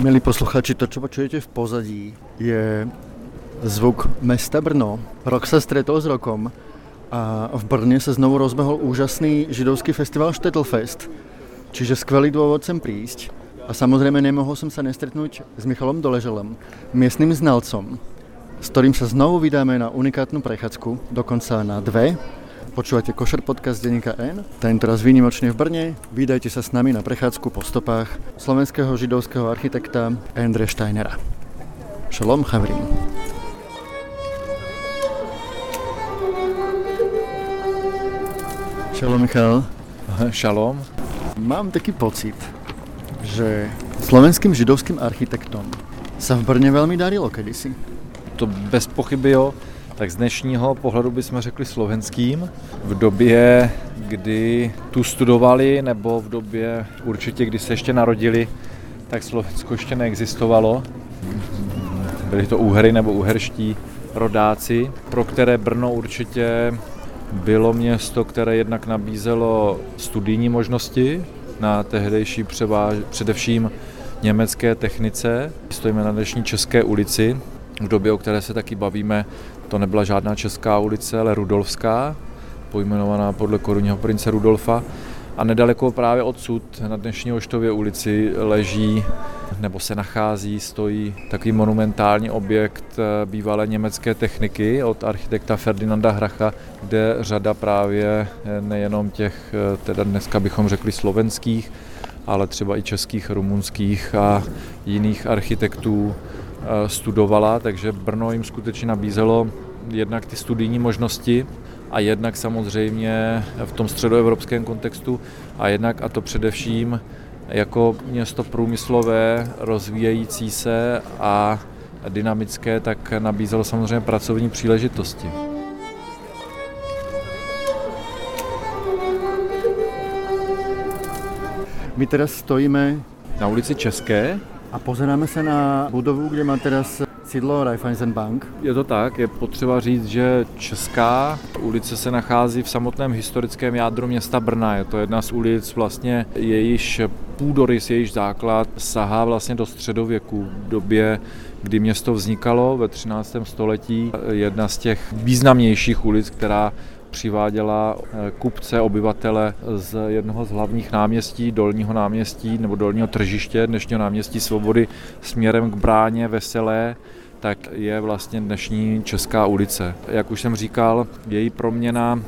Milí posluchači, to, čo počujete v pozadí, je zvuk mesta Brno. Rok se stretol s rokom a v Brně se znovu rozbehol úžasný židovský festival Štettlfest. Čiže skvelý dôvod sem prísť. A samozrejme nemohol som sa nestretnúť s Michalom Doleželem, miestnym znalcom, s ktorým sa znovu vydáme na unikátnu prechádzku, dokonca na dve. Počúvate Košer podcast denníka N, tentoraz výnimočne v Brne. Vydajte sa s nami na prechádzku po stopách slovenského židovského architekta Endre Steinera. Šalom Chavrim. Šalom Michal. Šalom. Mám taký pocit, že slovenským židovským architektom sa v Brně velmi darilo kedysi. To bez pochyby jo. Tak z dnešního pohledu bychom řekli slovenským. V době, kdy tu studovali, nebo v době určitě, kdy se ještě narodili, tak Slovensko ještě neexistovalo. Byli to úhry nebo úherští rodáci, pro které Brno určitě bylo město, které jednak nabízelo studijní možnosti na tehdejší převáž, především německé technice. Stojíme na dnešní České ulici. V době, o které se taky bavíme, to nebyla žádná česká ulice, ale Rudolfská, pojmenovaná podle korunního prince Rudolfa. A nedaleko právě odsud, na dnešní Oštově ulici, leží nebo se nachází, stojí takový monumentální objekt eh, bývalé německé techniky od architekta Ferdinanda Hracha, kde řada právě eh, nejenom těch, eh, teda dneska bychom řekli slovenských, ale třeba i českých, rumunských a jiných architektů studovala, takže Brno jim skutečně nabízelo jednak ty studijní možnosti a jednak samozřejmě v tom středoevropském kontextu a jednak a to především jako město průmyslové, rozvíjející se a dynamické, tak nabízelo samozřejmě pracovní příležitosti. My teraz stojíme na ulici České a pozeráme se na budovu, kde má teraz sídlo Raiffeisen Bank. Je to tak, je potřeba říct, že Česká ulice se nachází v samotném historickém jádru města Brna. Je to jedna z ulic, vlastně jejíž půdorys, jejíž základ sahá vlastně do středověku, v době, kdy město vznikalo ve 13. století. Jedna z těch významnějších ulic, která přiváděla eh, kupce, obyvatele z jednoho z hlavních náměstí, dolního náměstí nebo dolního tržiště, dnešního náměstí Svobody směrem k bráně Veselé, tak je vlastně dnešní Česká ulice. Jak už jsem říkal, její proměna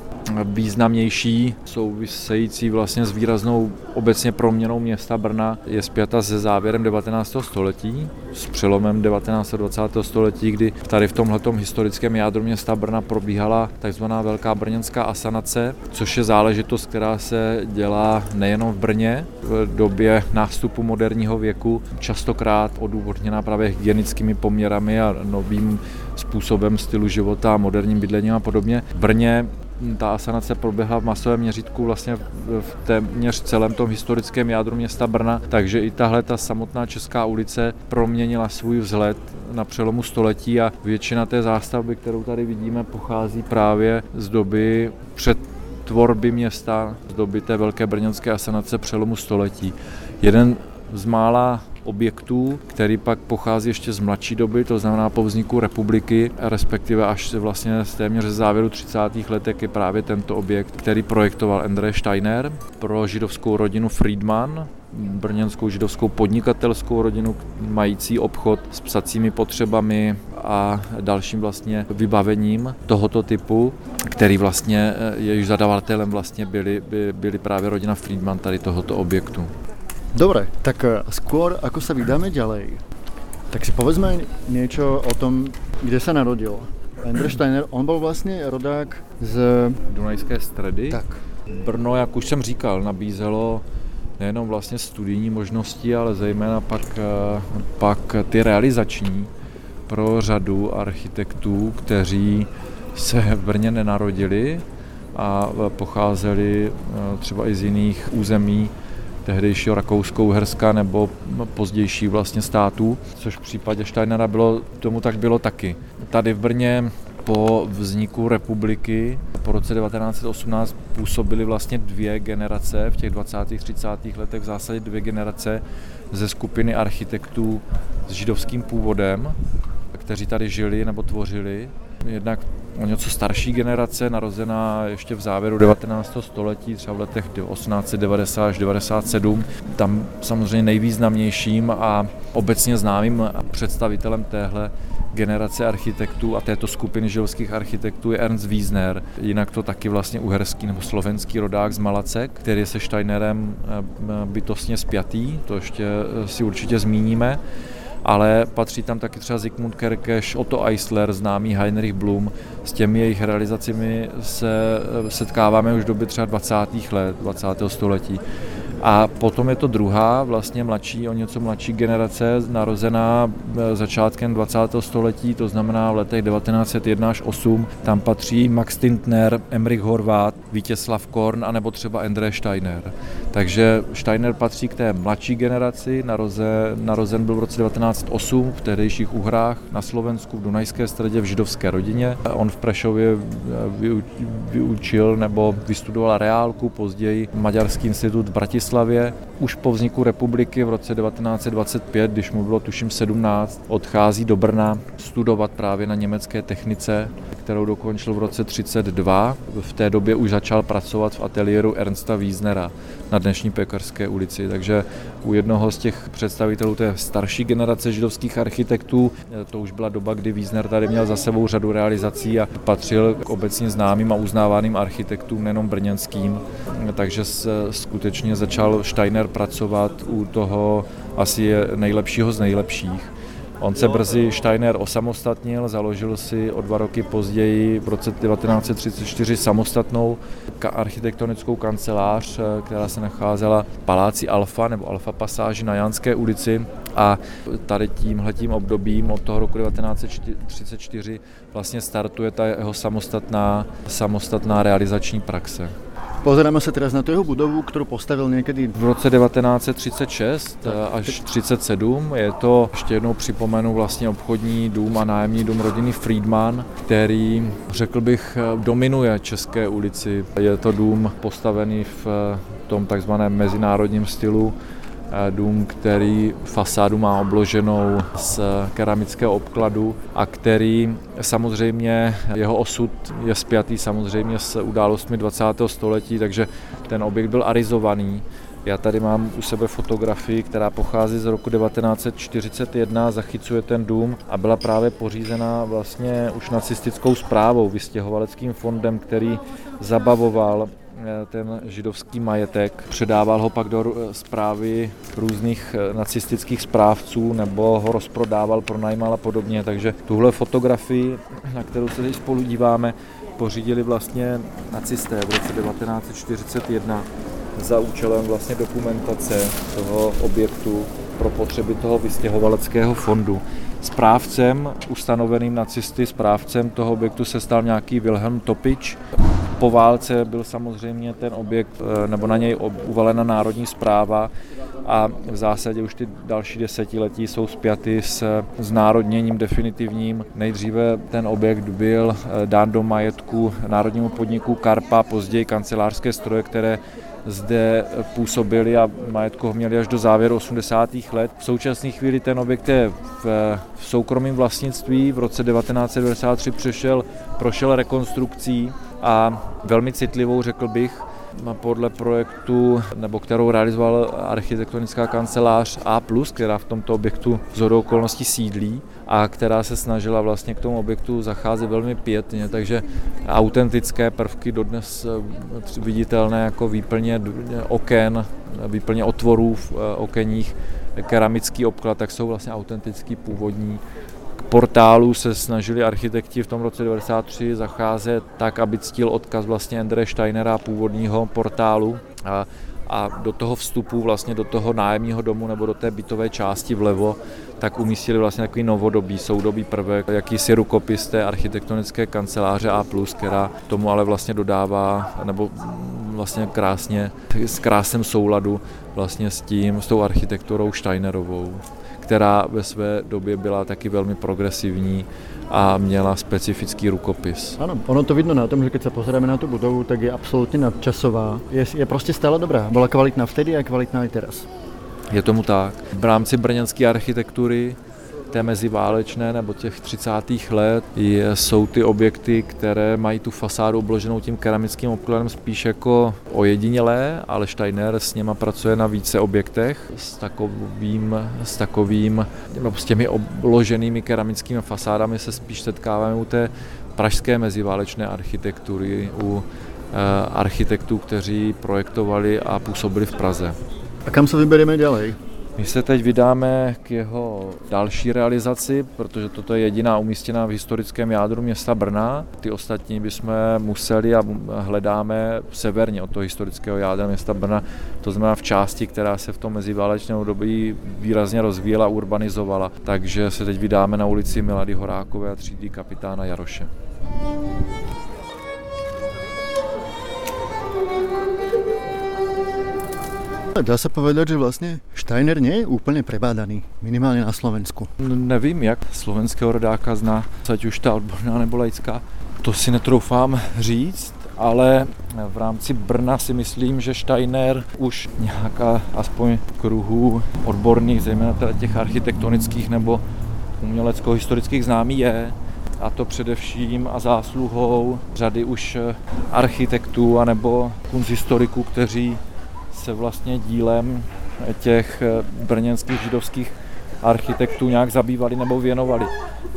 významnější, související vlastně s výraznou obecně proměnou města Brna, je zpěta se závěrem 19. století, s přelomem 19. a 20. století, kdy tady v tomhletom historickém jádru města Brna probíhala takzvaná Velká brněnská asanace, což je záležitost, která se dělá nejenom v Brně v době nástupu moderního věku, častokrát odůvodněná právě hygienickými poměrami a novým způsobem stylu života, moderním bydlením a podobně. V Brně ta asanace proběhla v masovém měřítku vlastně v téměř celém tom historickém jádru města Brna, takže i tahle ta samotná Česká ulice proměnila svůj vzhled na přelomu století a většina té zástavby, kterou tady vidíme, pochází právě z doby před tvorby města, z doby té velké brněnské asanace přelomu století. Jeden z mála objektů, který pak pochází ještě z mladší doby, to znamená po vzniku republiky, respektive až vlastně z téměř ze závěru 30. let je právě tento objekt, který projektoval André Steiner pro židovskou rodinu Friedman, brněnskou židovskou podnikatelskou rodinu, mající obchod s psacími potřebami a dalším vlastně vybavením tohoto typu, který vlastně eh, jejíž zadavatelem vlastně byli, by, byli právě rodina Friedman tady tohoto objektu. Dobre, tak eh, skôr ako sa vydáme ďalej, tak si povedzme niečo o tom, kde sa narodil. Endre Steiner, on byl vlastně rodák z... Dunajské stredy. Tak. Brno, jak už jsem říkal, nabízelo nejenom vlastně studijní možnosti, ale zejména pak, eh, pak ty realizační pro řadu architektů, kteří se v Brně nenarodili a pocházeli eh, třeba i z jiných území tehdejšího Rakousko-Uherska nebo pozdější vlastně států, což v případě Steinera bylo, tomu tak bylo taky. Tady v Brně po vzniku republiky po roce 1918 působily vlastně dvě generace, v těch 20. 30. letech v zásadě dvě generace ze skupiny architektů s židovským původem, kteří tady žili nebo tvořili. Jednak o něco starší generace, narozená ještě v závěru 19. století, třeba v letech 1890 až 97. Tam samozřejmě nejvýznamnějším a obecně známým představitelem téhle generace architektů a této skupiny židovských architektů je Ernst Wiesner, jinak to taky vlastně uherský nebo slovenský rodák z Malace, který se Steinerem eh, bytostně spjatý, to ještě eh, si určitě zmíníme ale patří tam taky třeba Zygmunt Kerkeš, Otto Eisler, známý Heinrich Blum. S těmi jejich realizacemi se eh, setkáváme už v době třeba 20. let, 20. století. A potom je to druhá, vlastně mladší, o něco mladší generace, narozená e, začátkem 20. století, to znamená v letech 1901 až 8. Tam patří Max Tintner, Emrich Horváth, Vítězslav Korn a nebo třeba André Steiner. Takže Steiner patří k té mladší generaci, naroze, narozen byl v roce 1908 v tehdejších Uhrách na Slovensku, v Dunajské středě v židovské rodině. On v Prešově e, vyučil nebo vystudoval reálku, později Maďarský institut v Bratislavě Bratislavě. Už po vzniku republiky v roce 1925, když mu bylo tuším 17, odchází do Brna studovat právě na německé technice, kterou dokončil v roce 32. V té době už začal pracovat v ateliéru Ernsta Wiesnera na dnešní Pekarské ulici. Takže u jednoho z těch představitelů té starší generace židovských architektů, to už byla doba, kdy Wiesner tady měl za sebou řadu realizací a patřil k obecně známým a uznávaným architektům, nejenom brněnským, takže skutečně začal Steiner pracovat u toho asi nejlepšího z nejlepších. On se brzy Steiner osamostatnil, založil si o dva roky později v roce 1934 samostatnou architektonickou kancelář, eh, která se nacházela v paláci Alfa nebo Alfa pasáži na Janské ulici a tady tímhletím obdobím od toho roku 1934 vlastně startuje ta jeho samostatná, samostatná realizační praxe. Pozeráme se teraz na tu jeho budovu, kterou postavil někdy v roce 1936 tak. až 1937. Je to, ještě jednou připomenu, vlastně obchodní dům a nájemní dům rodiny Friedman, který, řekl bych, dominuje České ulici. Je to dům postavený v tom takzvaném mezinárodním stylu, dům, který fasádu má obloženou z keramického obkladu a který samozřejmě, jeho osud je spjatý samozřejmě s událostmi 20. století, takže ten objekt byl arizovaný. Já tady mám u sebe fotografii, která pochází z roku 1941, zachycuje ten dům a byla právě pořízena vlastně už nacistickou zprávou, vystěhovaleckým fondem, který zabavoval ten židovský majetek, předával ho pak do zprávy různých eh, nacistických správců nebo ho rozprodával, pronajímal a podobně. Takže tuhle fotografii, na kterou se teď spolu díváme, pořídili vlastně nacisté v roce 1941 za účelem vlastně dokumentace toho objektu pro potřeby toho vystěhovaleckého fondu. Správcem, ustanoveným nacisty, správcem toho objektu se stal nějaký Wilhelm Topič. Po válce byl samozřejmě ten objekt, eh, nebo na něj uvalena národní zpráva a v zásadě už ty další desetiletí jsou spjaty s znárodněním definitivním. Nejdříve ten objekt byl eh, dán do majetku národnímu podniku Karpa, později kancelářské stroje, které zde působili a majetku ho měli až do závěru 80. let. V současné chvíli ten objekt je v, v soukromém vlastnictví. V roce 1993 přešel, prošel rekonstrukcí a velmi citlivou, řekl bych, podle projektu, nebo kterou realizoval architektonická kancelář A+, která v tomto objektu z okolností sídlí a která se snažila vlastně k tomu objektu zacházet velmi pětně, takže autentické prvky dodnes eh, viditelné jako výplně oken, výplně otvorů v eh, okeních, keramický obklad, tak jsou vlastně autentický původní portálu se snažili architekti v tom roce 1993 zacházet tak, aby ctil odkaz vlastně Andre Steinera původního portálu. A, a do toho vstupu, vlastně do toho nájemního domu nebo do té bytové části vlevo, tak umístili vlastně takový novodobý, soudobý prvek, jakýsi rukopis té architektonické kanceláře A+, která tomu ale vlastně dodává, nebo vlastně krásně, s krásem souladu vlastně s tím, s tou architekturou Steinerovou která ve své době byla taky velmi progresivní a měla specifický rukopis. Ano, ono to vidno na tom, že když se pozrieme na tu budovu, tak je absolutně nadčasová. Je, je prostě stále dobrá. Byla kvalitná vtedy a kvalitná i teraz. Je tomu tak. V rámci brněnské architektury té meziválečné nebo těch 30. let jsou ty objekty, které mají tu fasádu obloženou tím keramickým obkladem spíš jako ojedinělé, ale Steiner s něma pracuje na více objektech s takovým, s takovým no, s těmi obloženými keramickými fasádami se spíš setkáváme u té pražské meziválečné architektury, u eh, architektů, kteří projektovali a působili v Praze. A kam se vybereme dále? My se teď vydáme k jeho další realizaci, protože toto je jediná umístěná v historickém jádru města Brna. Ty ostatní bychom museli a hledáme severně od toho historického jádra města Brna, to znamená v části, která se v tom meziválečném období výrazně rozvíjela, urbanizovala. Takže se teď vydáme na ulici Milady Horákové a třídy kapitána Jaroše. Dá se povedať, že vlastně Steiner nie je úplně prebádaný, minimálně na Slovensku. Nevím, jak slovenského rodáka zná, ať už ta odborná nebo laická. To si netroufám říct, ale v rámci Brna si myslím, že Steiner už nějaká aspoň kruhů odborných, zejména teda těch architektonických nebo umělecko-historických známý je a to především a zásluhou řady už architektů anebo kunsthistoriků, kteří se vlastně dílem těch eh, brněnských židovských architektů nějak zabývali nebo věnovali.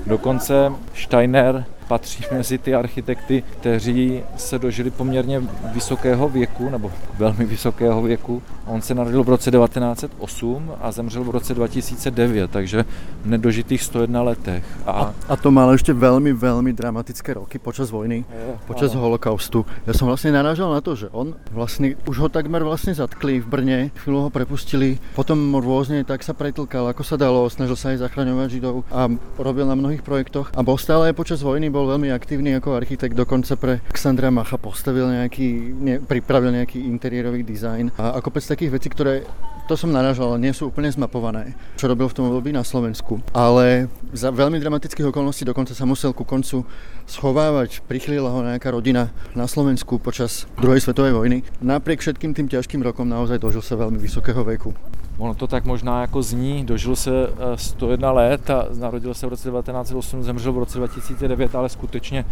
Dokonce Steiner patří mezi ty architekty, kteří se dožili poměrně vysokého věku, nebo velmi vysokého věku. On se narodil v roce 1908 a zemřel v roce 2009, takže v nedožitých 101 letech. A, a, a to mal ještě velmi, velmi dramatické roky počas vojny, je, počas ano. holokaustu. Já jsem vlastně narážel na to, že on vlastně, už ho takmer vlastně zatkli v Brně, chvíli ho prepustili, potom různě tak se pretlkal, ako se dalo, snažil se aj zachraňovat Židov a robil na mnohých projektoch a bol stále počas vojny bol veľmi aktívny ako architekt, dokonce pre Xandra Macha postavil nejaký, ne, pripravil nejaký interiérový design a, a kopec takých vecí, ktoré to som naražal, ale nie sú úplne zmapované, čo robil v tom období na Slovensku. Ale za veľmi dramatických okolností dokonca sa musel ku koncu schovávať. Prichylila ho nejaká rodina na Slovensku počas druhej svetovej vojny. Napriek všetkým tým ťažkým rokom naozaj dožil sa veľmi vysokého veku. Ono to tak možná jako zní, dožil se 101 eh, let a narodil se v roce 1908, zemřel v roce 2009, ale skutečně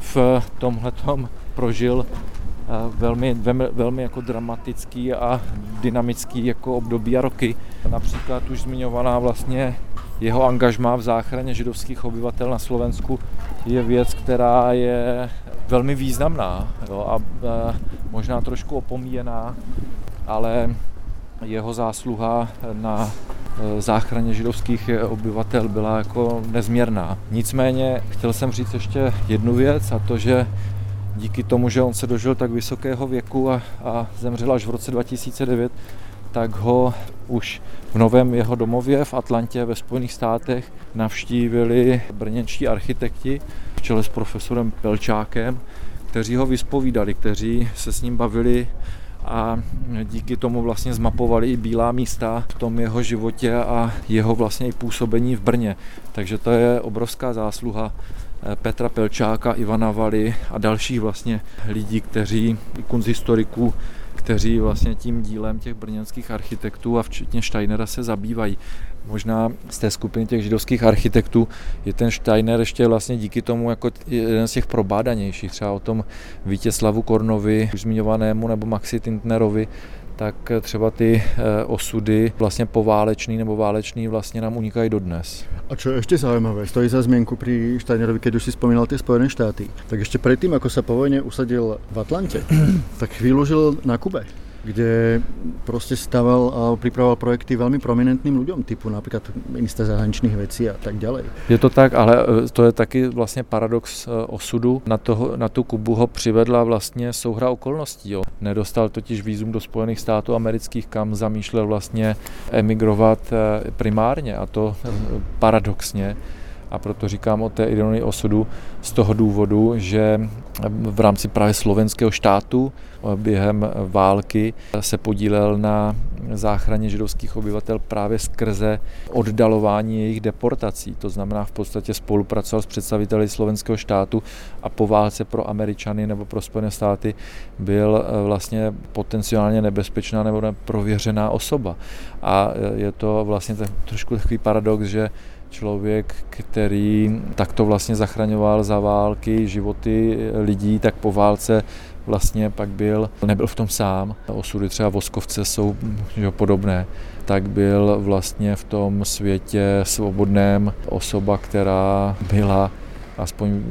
v tomhletom prožil eh, velmi, velmi, velmi jako dramatický a dynamický jako období a roky. Například už zmiňovaná vlastně jeho angažmá v záchraně židovských obyvatel na Slovensku je věc, která je velmi významná jo, a, a možná trošku opomíjená, ale jeho zásluha na e, záchraně židovských obyvatel byla jako nezměrná. Nicméně chtěl jsem říct ještě jednu věc a to, že díky tomu, že on se dožil tak vysokého věku a, a zemřel až v roce 2009, tak ho už v novém jeho domově v Atlantě ve Spojených státech navštívili brněnští architekti v čele s profesorem Pelčákem, kteří ho vyspovídali, kteří se s ním bavili a díky tomu vlastně zmapovali i bílá místa v tom jeho životě a jeho vlastně i působení v Brně. Takže to je obrovská zásluha eh, Petra Pelčáka, Ivana Vali a dalších vlastně lidí, kteří, kunsthistoriků, kteří vlastně tím dílem těch brněnských architektů a včetně Steinera se zabývají. Možná z té skupiny těch židovských architektů je ten Steiner ještě vlastně díky tomu jako jeden z těch probádanějších, třeba o tom Vítězslavu Kornovi, už zmiňovanému, nebo Maxi Tintnerovi, tak třeba ty eh, osudy vlastně poválečný nebo válečný vlastně nám unikají dodnes. A čo je ešte zaujímavé, stojí za zmienku pri Steinerovi, keď už si spomínal tie Spojené štáty, tak ešte predtým, ako sa po vojne usadil v Atlante, tak chvíľu žil na Kube kde prostě staval a připravoval projekty velmi prominentným lidem, typu například minister zahraničních věcí a tak dále. Je to tak, ale e, to je taky vlastně paradox e, osudu. Na, toho, na tu Kubu ho přivedla vlastně souhra okolností. Jo. Nedostal totiž výzum do Spojených států amerických, kam zamýšlel vlastně emigrovat e, primárně a to paradoxně A proto říkám o té ironii osudu z toho důvodu, že v rámci právě slovenského štátu během války se podílel na záchraně židovských obyvatel právě skrze oddalování jejich deportací. To znamená v podstatě spolupracoval s představiteli slovenského štátu a po válce pro Američany nebo pro Spojené státy byl eh, vlastně potenciálně nebezpečná nebo neprověřená osoba. A eh, je to vlastně trošku takový paradox, že člověk, který takto vlastně zachraňoval za války životy lidí, tak po válce vlastně pak byl, nebyl v tom sám, osudy třeba Voskovce jsou že, podobné, tak byl vlastně v tom světě svobodném osoba, která byla aspoň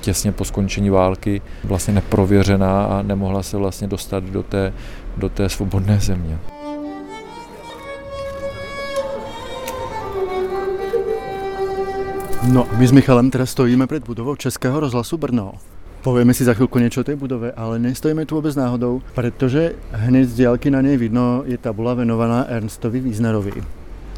těsně po skončení války vlastně neprověřená a nemohla se vlastně dostat do té, do té svobodné země. No, my s Michalem teda stojíme před budovou Českého rozhlasu Brno. Povieme si za chvíľku niečo o tej budove, ale nestojíme tu vôbec náhodou, pretože hned z diálky na nej vidno je tabula venovaná Ernstovi Wiesnerovi.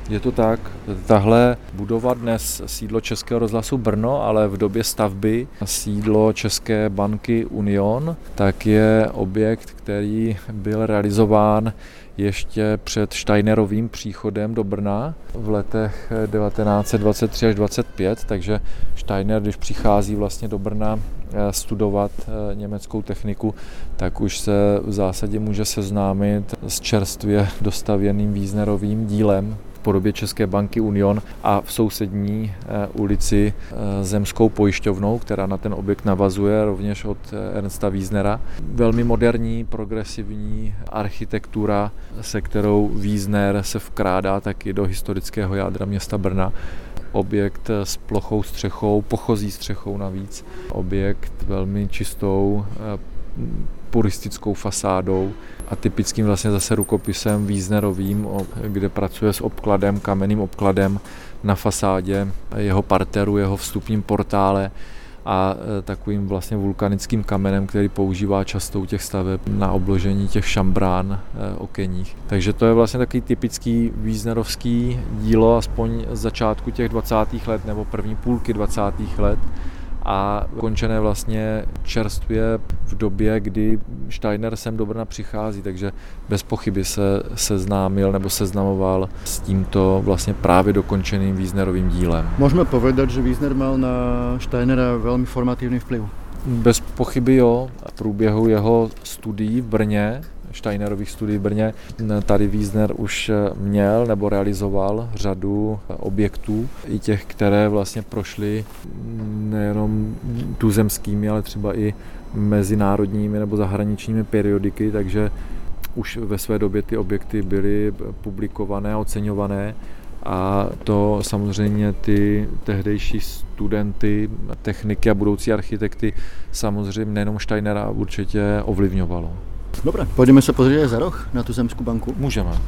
Je to tak. Tahle budova dnes sídlo Českého rozhlasu Brno, ale v době stavby sídlo České banky Union, tak je objekt, který byl realizován ještě před Steinerovým příchodem do Brna v letech 1923 až 25, takže Steiner, když přichází vlastně do Brna eh, studovat eh, německou techniku, tak už se v zásadě může seznámit s čerstvě dostavěným Wiesnerovým dílem podobě České banky Union a v sousední eh, ulici eh, Zemskou pojišťovnou, která na ten objekt navazuje rovněž od eh, Ernsta Wiesnera. Velmi moderní, progresivní architektura, se kterou Wiesner se vkrádá taky do historického jádra města Brna objekt s plochou střechou, pochozí střechou navíc, objekt velmi čistou, puristickou fasádou a typickým vlastně zase rukopisem Wiesnerovým, kde pracuje s obkladem, kamenným obkladem na fasádě jeho parteru, jeho vstupním portále a e, takovým vlastně vulkanickým kamenem, který používá často u těch staveb na obložení těch šambrán e, okenních. Takže to je vlastně takový typický Wiesnerovský dílo, aspoň z začátku těch 20. let nebo první půlky 20. let a končené vlastně čerstvě v době, kdy Steiner sem do Brna přichází, takže bez pochyby se seznámil nebo seznamoval s tímto vlastně právě dokončeným Wiesnerovým dílem. Můžeme povedat, že Wiesner mal na Steinera velmi formativní vplyv. Bez pochyby jo. V průběhu jeho studií v Brně Steinerových studií v Brně. Tady Wiesner už měl nebo realizoval řadu objektů, i těch, které vlastně prošly nejenom tuzemskými, ale třeba i mezinárodními nebo zahraničními periodiky, takže už ve své době ty objekty byly publikované a oceňované a to samozřejmě ty tehdejší studenty techniky a budoucí architekty samozřejmě nejenom Steinera určitě ovlivňovalo. Dobre, pojďme se pozrieť za roh na tu zemskú banku. Můžeme.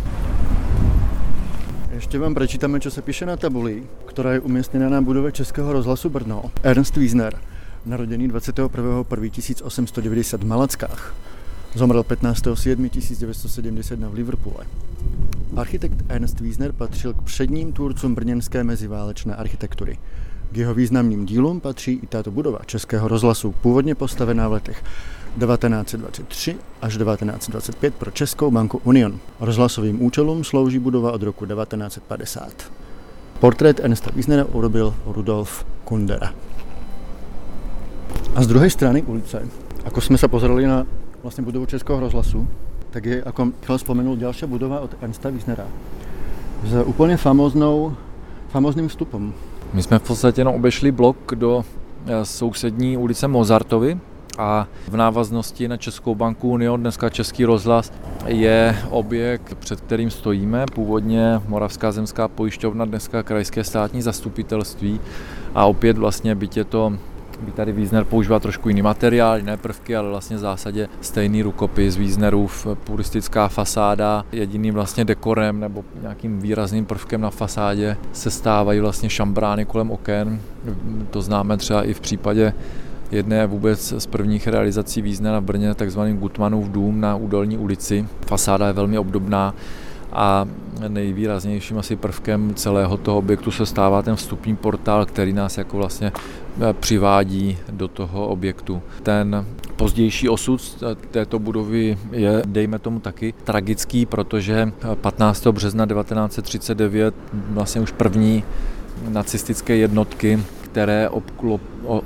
Ještě vám prečítame, čo se píše na tabuli, která je umístěna na budově Českého rozhlasu Brno. Ernst Wiesner, narodený 21.1.1890 v Malackách. Zomrel 15.7.1971 v Liverpoole. Architekt Ernst Wiesner patřil k předním tvůrcům brněnské meziválečné architektury. K jeho významným dílům patří i tato budova Českého rozhlasu, původně postavená v letech 1923 až 1925 pro Českou banku Union. Rozhlasovým účelům slouží budova od roku 1950. Portrét Ernsta Wiesnera urobil Rudolf Kundera. A z druhé strany ulice, ako jsme se pozerali na vlastně budovu Českého rozhlasu, tak je, jako Michal vzpomenul, další budova od Ernsta Wiesnera s úplně famóznou, famózným vstupem. My jsme v podstatě jenom obešli blok do eh, sousední ulice Mozartovi, a v návaznosti na Českou banku Union, dneska Český rozhlas, je objekt, před kterým stojíme, původně Moravská zemská pojišťovna, dneska Krajské státní zastupitelství a opět vlastně je to by tady Wiesner používal trošku jiný materiál, jiné prvky, ale vlastně v zásadě stejný rukopis Wiesnerův puristická fasáda. Jediným vlastně dekorem nebo nějakým výrazným prvkem na fasádě se stávají vlastně šambrány kolem oken. To známe třeba i v případě jedné vůbec z prvních realizací význa na Brně, takzvaný Gutmanův dům na Údolní ulici. Fasáda je velmi obdobná a nejvýraznějším asi prvkem celého toho objektu se stává ten vstupní portál, který nás jako vlastně eh, přivádí do toho objektu. Ten pozdější osud této budovy je, dejme tomu taky, tragický, protože 15. března 1939 vlastně už první nacistické jednotky které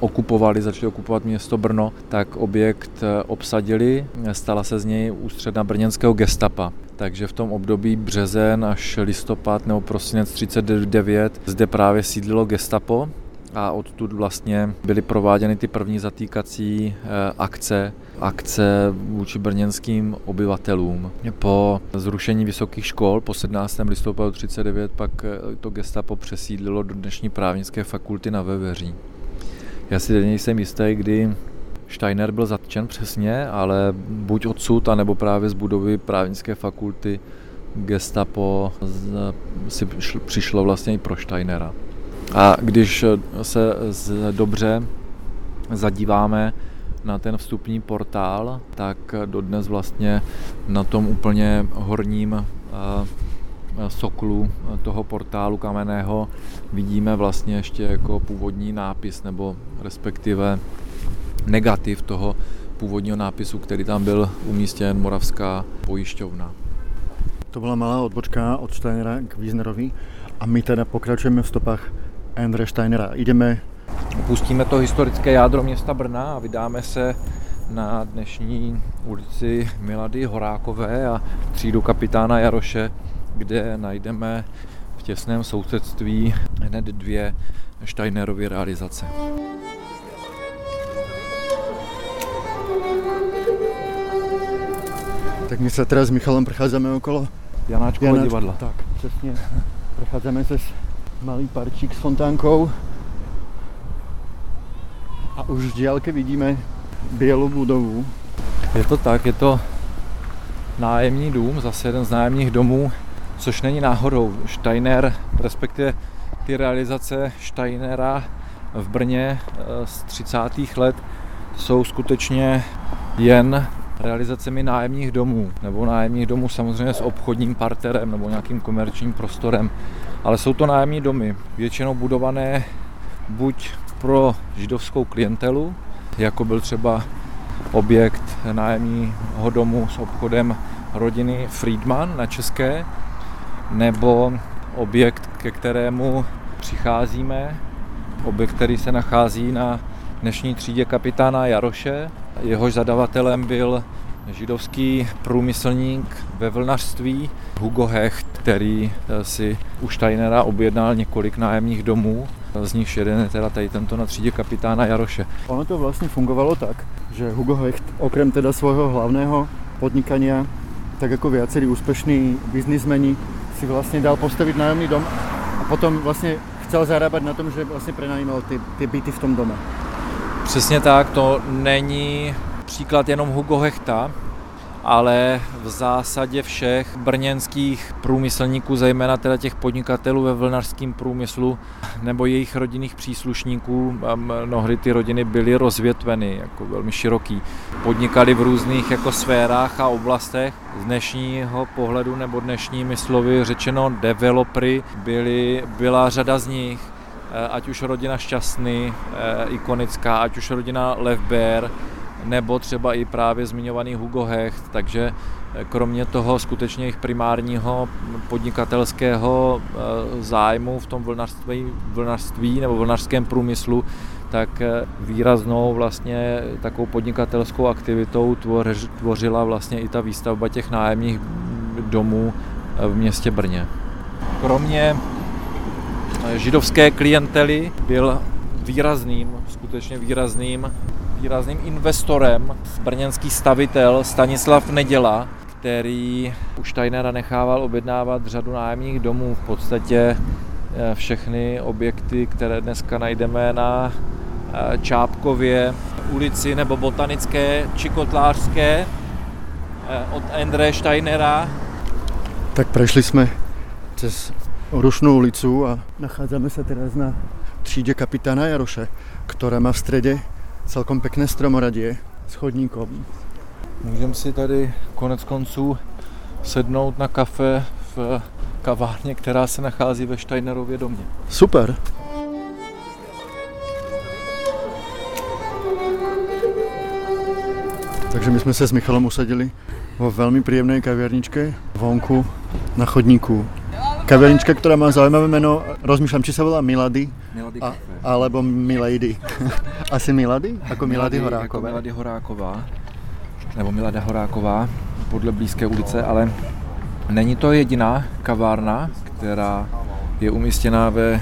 okupovali, začali okupovat město Brno, tak objekt eh, obsadili, stala se z něj ústředna brněnského gestapa. Takže v tom období březen až listopad nebo prosinec 39 zde právě sídlilo gestapo a odtud vlastně byly prováděny ty první zatýkací eh, akce, akce vůči brněnským obyvatelům. Po zrušení vysokých škol po 17. listopadu 39 pak eh, to gestapo přesídlilo do dnešní právnické fakulty na Veveří. Já si teď nejsem jistý, kdy Steiner byl zatčen přesně, ale buď odsud, anebo právě z budovy právnické fakulty gestapo si přišlo vlastně i pro Steinera. A když se dobře zadíváme na ten vstupní portál, tak dodnes vlastně na tom úplně horním eh, soklu toho portálu kamenného vidíme vlastně ještě jako původní nápis nebo respektive negativ toho původního nápisu, který tam byl umístěn Moravská pojišťovna. To byla malá odbočka od Steinera k Wiesnerovi a my teda pokračujeme v stopách Andre Steinera. Jdeme... Pustíme to historické jádro města Brna a vydáme se na dnešní ulici Milady Horákové a třídu kapitána Jaroše, kde najdeme v těsném sousedství hned dvě Steinerovy realizace. Tak my se teda s Michalem precházíme okolo Janáčkova Janáčko, divadla. Tak, přesně. Precházíme se s malý parčík s fontánkou. A už z diálky vidíme bělou budovu. Je to tak, je to nájemní dům, zase jeden z nájemních domů, což není náhodou. Steiner, respektive ty realizace Steinera v Brně eh, z 30. let jsou skutečně jen realizacemi nájemních domů, nebo nájemních domů samozřejmě s obchodním parterem nebo nějakým komerčním prostorem, ale jsou to nájemní domy, většinou budované buď pro židovskou klientelu, jako byl třeba objekt nájemního domu s obchodem rodiny Friedman na České, nebo objekt, ke kterému přicházíme, objekt, který se nachází na dnešní třídě kapitána Jaroše. Jehož zadavatelem byl židovský průmyslník ve vlnařství Hugo Hecht, který eh, si u Steinera objednal několik nájemních domů, z nich jeden je teda tady tento na třídě kapitána Jaroše. Ono to vlastně fungovalo tak, že Hugo Hecht okrem teda svojho hlavného podnikania, tak jako viacerí úspešní biznismeni si vlastně dal postavit nájemný dom a potom vlastně chcel zarábať na tom, že vlastně prenajímal ty, ty byty v tom dome. Přesně tak, to není příklad jenom Hugo Hechta, ale v zásadě všech brněnských průmyslníků, zejména teda těch podnikatelů ve vlnařském průmyslu nebo jejich rodinných příslušníků, mnohdy ty rodiny byly rozvětveny, jako velmi široký. Podnikali v různých jako sférách a oblastech. Z dnešního pohledu nebo dnešními slovy řečeno developery byly, byla řada z nich, ať už rodina Šťastný, eh, ikonická, ať už rodina Levber, nebo třeba i právě zmiňovaný Hugo Hecht, takže eh, kromě toho skutečně jejich primárního podnikatelského eh, zájmu v tom vlnařství, vlnařství nebo vlnařském průmyslu, tak eh, výraznou vlastně takovou podnikatelskou aktivitou tvořila vlastně i ta výstavba těch nájemních domů v městě Brně. Kromě židovské klientely byl výrazným, skutečně výrazným výrazným investorem brněnský stavitel Stanislav Neděla, který už Steinera nechával objednávat řadu nájemních domů. V podstatě eh, všechny objekty, které dneska najdeme na eh, Čápkově ulici nebo Botanické či Kotlářské eh, od Endre Steinera. Tak prešli jsme přes Rušnou ulicu a nachádzame se teraz na třídě kapitána Jaroše, která má v středě celkom pěkné stromoradě s chodníkom. Můžeme si tady konec konců sednout na kafe v kavárně, která se nachází ve Steinerově domě. Super. Takže my jsme se s Michalem usadili vo velmi příjemné kavěrničke vonku na chodníku. Kavěrnička, která má zaujímavé jméno, rozmýšlám, či se volá Milady, Milady a, alebo Milady. Asi Milady? Jako Milady Jako Horákové. Milady Horáková, nebo Milada Horáková, podle blízké ulice, ale není to jediná kavárna, která je umístěná ve eh,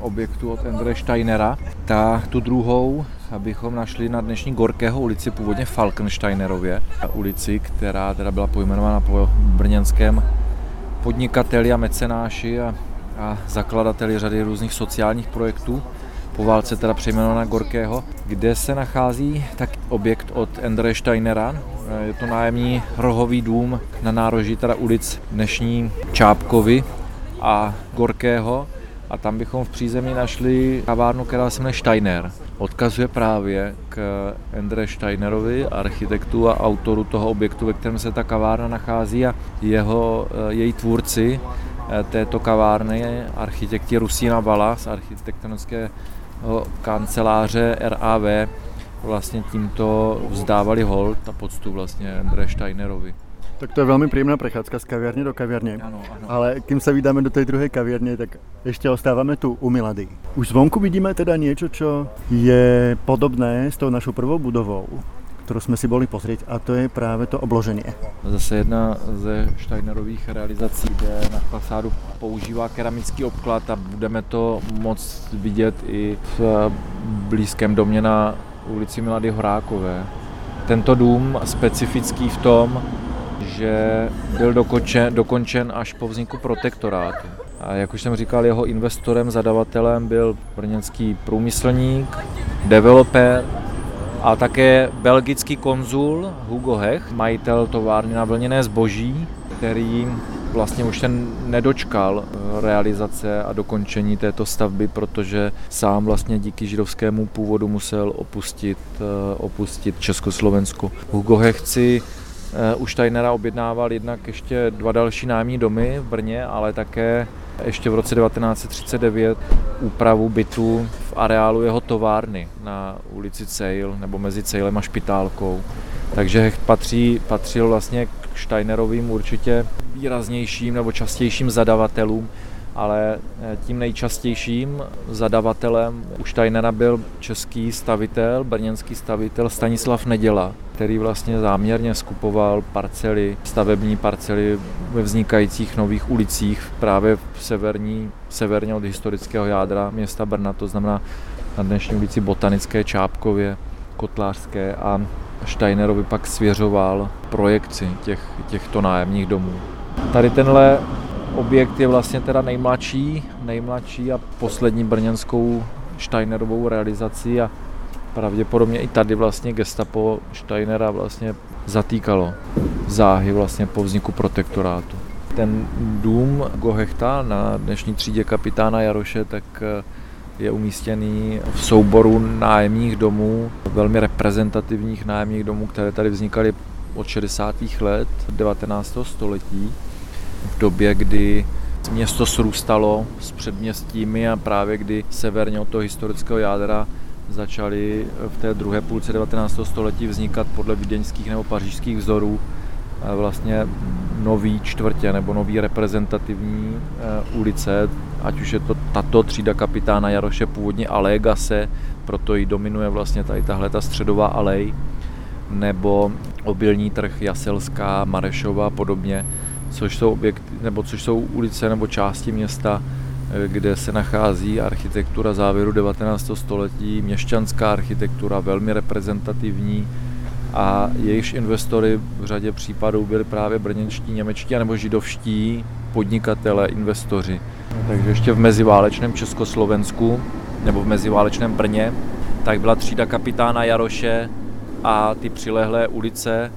objektu od Endre Steinera. Ta, tu druhou abychom našli na dnešní Gorkého ulici, původně Falkensteinerově ulici, která teda byla pojmenována po brněnském podnikateli a mecenáši a, a zakladateli řady různých sociálních projektů. Po válce teda přejmenovaná Gorkého, kde se nachází tak objekt od Endre Steinera. Je to nájemní rohový dům na nároží teda ulic dnešní Čápkovy a Gorkého a tam bychom v přízemí našli kavárnu, která se jmenuje Steiner. Odkazuje právě k Endre Steinerovi, architektu a autoru toho objektu, ve kterém se ta kavárna nachází a jeho, eh, její tvůrci eh, této kavárny, architekti Rusína Bala z architektonické kanceláře RAV, vlastně tímto vzdávali hold a poctu vlastně Endre Steinerovi. Tak to je velmi příjemná prechádzka z kaviarny do kaviarny. Ano, ano. Ale kým se vydáme do té druhé kaviarny, tak ještě ostáváme tu u Milady. Už zvonku vidíme teda něco, co je podobné s tou našou prvou budovou, kterou jsme si boli pozrieť a to je právě to obložení. Zase jedna ze Steinerových realizací, kde na fasádu používá keramický obklad a budeme to moc vidět i v blízkém domě na ulici Milady Horákové. Tento dům specifický v tom, že byl dokončen, dokončen až po vzniku protektorátu. A jak už jsem říkal, jeho investorem, zadavatelem byl brněnský průmyslník, developer a také belgický konzul Hugo Hech, majitel továrny na vlněné zboží, který vlastně už ten nedočkal realizace a dokončení této stavby, protože sám vlastně díky židovskému původu musel opustit, opustit Československo. Hugo Hech si Eh, u Steinera objednával jednak ještě dva další nájemní domy v Brně, ale také ještě v roce 1939 úpravu bytu v areálu jeho továrny na ulici Cejl nebo mezi Cejlem a Špitálkou. Takže patří, patřil vlastně k Steinerovým určitě výraznějším nebo častějším zadavatelům ale eh, tím nejčastějším zadavatelem u Steinera byl český stavitel, brněnský stavitel Stanislav Neděla, který vlastně záměrně skupoval parcely, stavební parcely ve vznikajících nových ulicích právě v severní, severně od historického jádra města Brna, to znamená na dnešní ulici Botanické Čápkově, Kotlářské a Steinerovi pak svěřoval projekci těch, těchto nájemních domů. Tady tenhle objekt je vlastně teda nejmladší, nejmladší a poslední brněnskou Steinerovou realizací a pravděpodobně i tady vlastně gestapo Steinera vlastně zatýkalo záhy vlastně po vzniku protektorátu. Ten dům Gohechta na dnešní třídě kapitána Jaroše tak eh, je umístěný v souboru nájemních domů, velmi reprezentativních nájemních domů, které tady vznikaly od 60. let 19. století v době, kdy město srůstalo s předměstími a právě kdy severně od toho historického jádra začaly v té druhé půlce 19. století vznikat podle vídeňských nebo pařížských vzorů eh, vlastně nový čtvrtě nebo nový reprezentativní eh, ulice, ať už je to tato třída kapitána Jaroše, původně Alégase, proto ji dominuje vlastně tady tahle ta středová alej, nebo obilní trh Jaselská, Marešova a podobně, což jsou objekty, nebo což jsou ulice nebo části města, eh, kde se nachází architektura závěru 19. století, měšťanská architektura, velmi reprezentativní a jejichž investory v řadě případů byli právě brněnští, němečtí nebo židovští podnikatele, investoři. Takže ještě v meziválečném Československu nebo v meziválečném Brně, tak byla třída kapitána Jaroše a ty přilehlé ulice,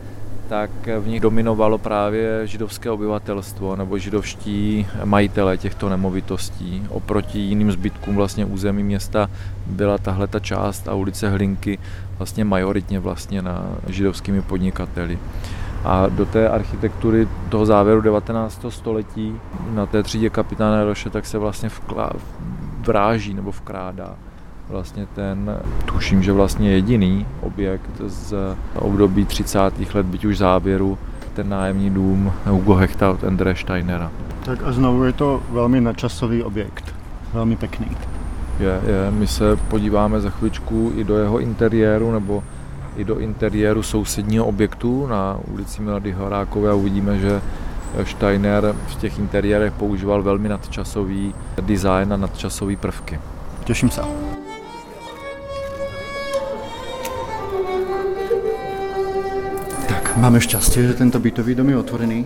tak v nich dominovalo právě židovské obyvatelstvo nebo židovští majitele těchto nemovitostí. Oproti jiným zbytkům vlastně území města byla tahle ta část a ulice Hlinky vlastně majoritně vlastně na židovskými podnikateli. A do té architektury toho závěru 19. století na té třídě kapitána Roše tak se vlastně vklá, vráží nebo vkrádá vlastně ten, tuším, že vlastně jediný objekt z období 30. let, byť už závěru, ten nájemní dům Hugo Hechta od Endre Steinera. Tak a znovu je to velmi nadčasový objekt, velmi pěkný. Je, je, my se podíváme za chvíličku i do jeho interiéru, nebo i do interiéru sousedního objektu na ulici Milady Horákové a uvidíme, že Steiner v těch interiérech používal velmi nadčasový design a nadčasové prvky. Těším se. Máme šťastie, že tento bytový dom je otvorený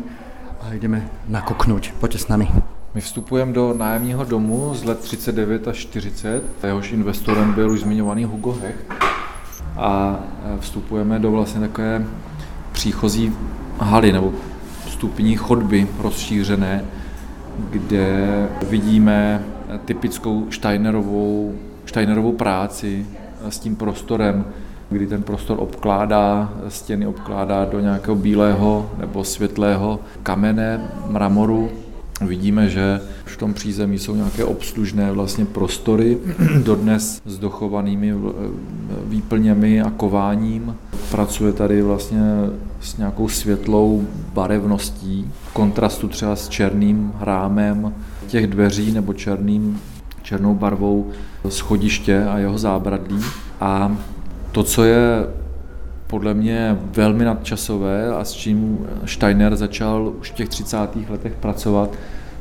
a jdeme nakoknout. Pojďte s nami. My vstupujeme do nájemního domu z let 39 až 40. Jehož investorem byl už zmiňovaný Hugo Hecht a vstupujeme do vlastně takové příchozí haly nebo vstupní chodby rozšířené, kde vidíme typickou Steinerovou, Steinerovou práci s tím prostorem, kdy ten prostor obkládá, stěny obkládá do nějakého bílého nebo světlého kamene, mramoru. Vidíme, že v tom přízemí jsou nějaké obslužné vlastně prostory, dodnes s dochovanými výplněmi a kováním. Pracuje tady vlastně s nějakou světlou barevností, v kontrastu třeba s černým rámem těch dveří nebo černým, černou barvou schodiště a jeho zábradlí. A to, co je podle mě velmi nadčasové a s čím Steiner začal už v těch 30. letech pracovat,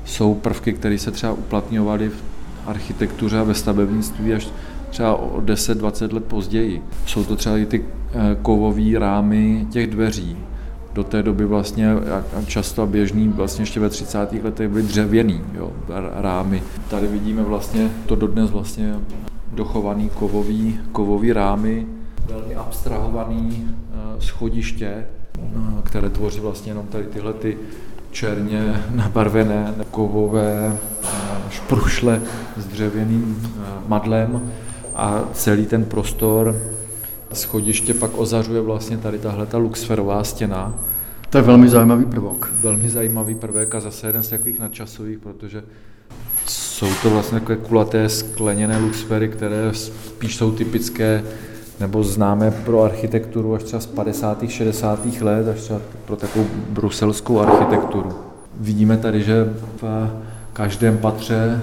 jsou prvky, které se třeba uplatňovaly v architektuře a ve stavebnictví až třeba o 10-20 let později. Jsou to třeba i ty eh, kovové rámy těch dveří. Do té doby vlastně často běžný vlastně ještě ve 30. letech byly dřevěný jo, rámy. Tady vidíme vlastně to dodnes vlastně dochovaný kovový, kovový rámy, velmi abstrahovaný eh, schodiště, eh, které tvoří vlastně jenom tady tyhle ty černě nabarvené kovové šprušle s dřevěným madlem a celý ten prostor schodiště pak ozařuje vlastně tady tahle ta luxferová stěna. To je velmi zajímavý prvok. Velmi zajímavý prvek a zase jeden z takových nadčasových, protože jsou to vlastně takové kulaté skleněné luxfery, které spíš jsou typické nebo známé pro architekturu až třeba z 50. 60. let, až třeba pro takovou bruselskou architekturu. Vidíme tady, že v každém patře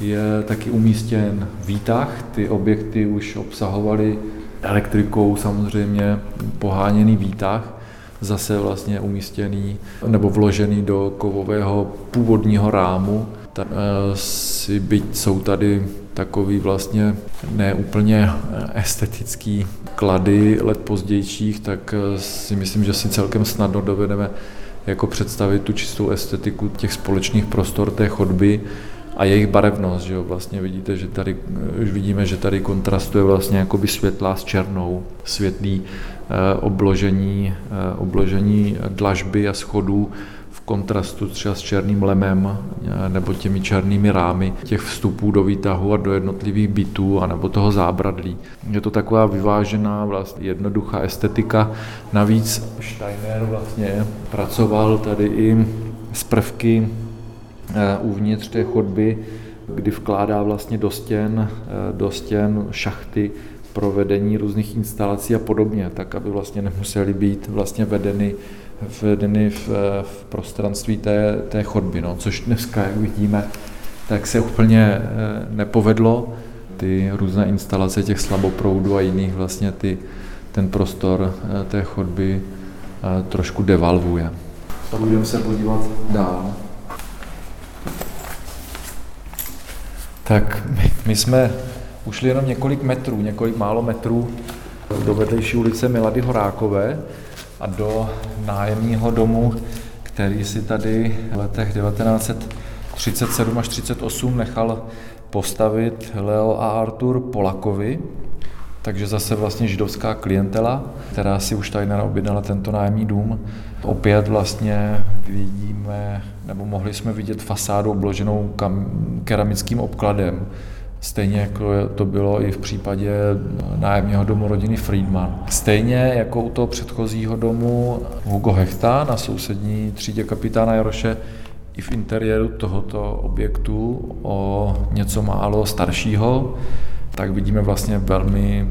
je taky umístěn výtah. Ty objekty už obsahovaly elektrikou samozřejmě poháněný výtah, zase vlastně umístěný nebo vložený do kovového původního rámu. Ta, e, si byť jsou tady takový vlastně neúplně estetický klady let pozdějších, tak e, si myslím, že si celkem snadno dovedeme jako představit tu čistou estetiku těch společných prostor té chodby a jejich barevnost, že jo, vlastně vidíte, že tady, už vidíme, že tady kontrastuje vlastně jakoby světlá s černou, světlý eh, obložení, eh, obložení dlažby a schodů kontrastu třeba s černým lemem eh, nebo těmi černými rámy těch vstupů do výtahu a do jednotlivých bytů a nebo toho zábradlí. Je to taková vyvážená, vlastně jednoduchá estetika. Navíc Steiner vlastně pracoval tady i s prvky Eh, uvnitř té chodby, kdy vkládá vlastně do stěn, eh, do stěn šachty pro vedení různých instalací a podobně, tak aby vlastně nemuseli být vlastně vedeny, vedeny v, v prostranství té, té chodby, no, což dneska, jak vidíme, tak se úplně eh, nepovedlo. Ty různé instalace těch slaboproudů a jiných vlastně ty, ten prostor té chodby trošku devalvuje. A budeme se podívat dál. Tak my, my jsme ušli jenom několik metrů, několik málo metrů do vedlejší ulice Milady Horákové a do nájemního domu, který si tady v letech 1937 až 38 nechal postavit Leo a Artur Polakovi, takže zase vlastně židovská klientela, která si už tady objednala tento nájemní dům. Opět vlastně vidíme, nebo mohli jsme vidět fasádu obloženou kam, keramickým obkladem Stejně jako to bylo i v případě nájemního domu rodiny Friedman. Stejně jako u toho předchozího domu Hugo Hechta na sousední třídě kapitána Jaroše, i v interiéru tohoto objektu o něco málo staršího, tak vidíme vlastně velmi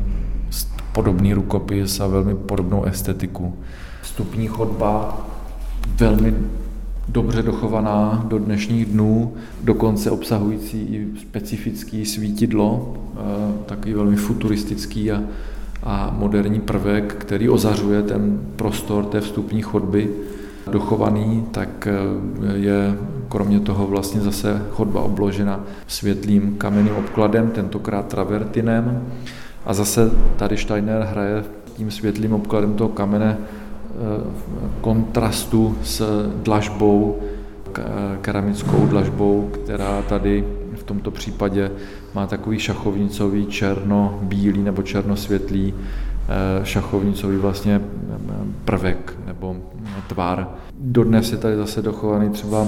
podobný rukopis a velmi podobnou estetiku. Vstupní chodba velmi dobře dochovaná do dnešních dnů, dokonce obsahující i specifický svítidlo, eh, takový velmi futuristický a, a moderní prvek, který ozařuje ten prostor té vstupní chodby dochovaný, tak eh, je kromě toho vlastně zase chodba obložena světlým kamenným obkladem, tentokrát travertinem. A zase tady Steiner hraje tím světlým obkladem toho kamene kontrastu s dlažbou, keramickou dlažbou, která tady v tomto případě má takový šachovnicový černo-bílý nebo černosvětlý eh, šachovnicový vlastně eh, prvek nebo tvar. Dodnes je tady zase dochovaný třeba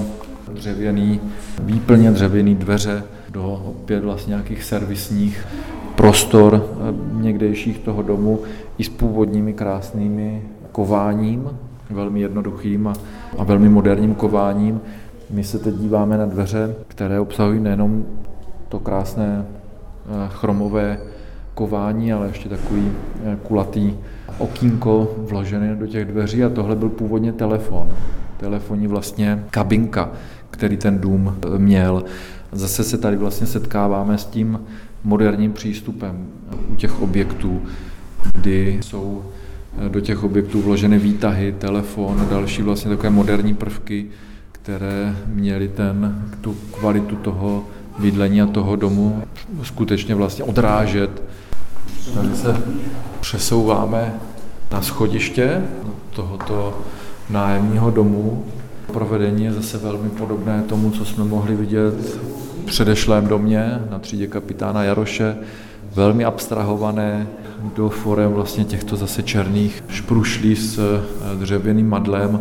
dřevěný, výplně dřevěný dveře do opět vlastně nějakých servisních prostor eh, někdejších toho domu i s původními krásnými kováním, velmi jednoduchým a, a velmi moderním kováním. My se teď díváme na dveře, které obsahují nejenom to krásné eh, chromové kování, ale ještě takový eh, kulatý okýnko vložené do těch dveří a tohle byl původně telefon. Telefonní vlastně kabinka, který ten dům eh, měl. Zase se tady vlastně setkáváme s tím moderním přístupem u těch objektů, kdy jsou do těch objektů vloženy výtahy, telefon a další vlastně takové moderní prvky, které měly ten, tu kvalitu toho bydlení a toho domu skutečně vlastně odrážet. Tady se přesouváme na schodiště tohoto nájemního domu. Provedení je zase velmi podobné tomu, co jsme mohli vidět v předešlém domě na třídě kapitána Jaroše. Velmi abstrahované, do forem vlastně těchto zase černých šprušlí s eh, dřevěným madlem.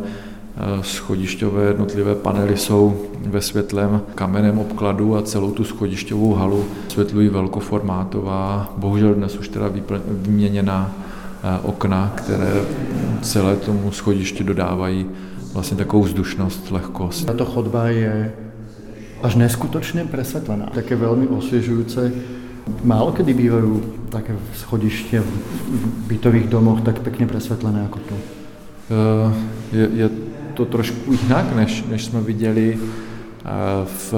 Eh, schodišťové jednotlivé panely jsou ve světlém kamenném obkladu a celou tu schodišťovou halu světlují velkoformátová, bohužel dnes už teda vyměněná eh, okna, které celé tomu schodišti dodávají vlastně takovou vzdušnost, lehkost. Tato chodba je až neskutočně presvetlená. Také velmi osvěžující Málo kedy bývají také schodiště v bytových domoch tak pěkně presvětlené jako to. Eh, je, je to trošku jinak, než, než jsme viděli eh, v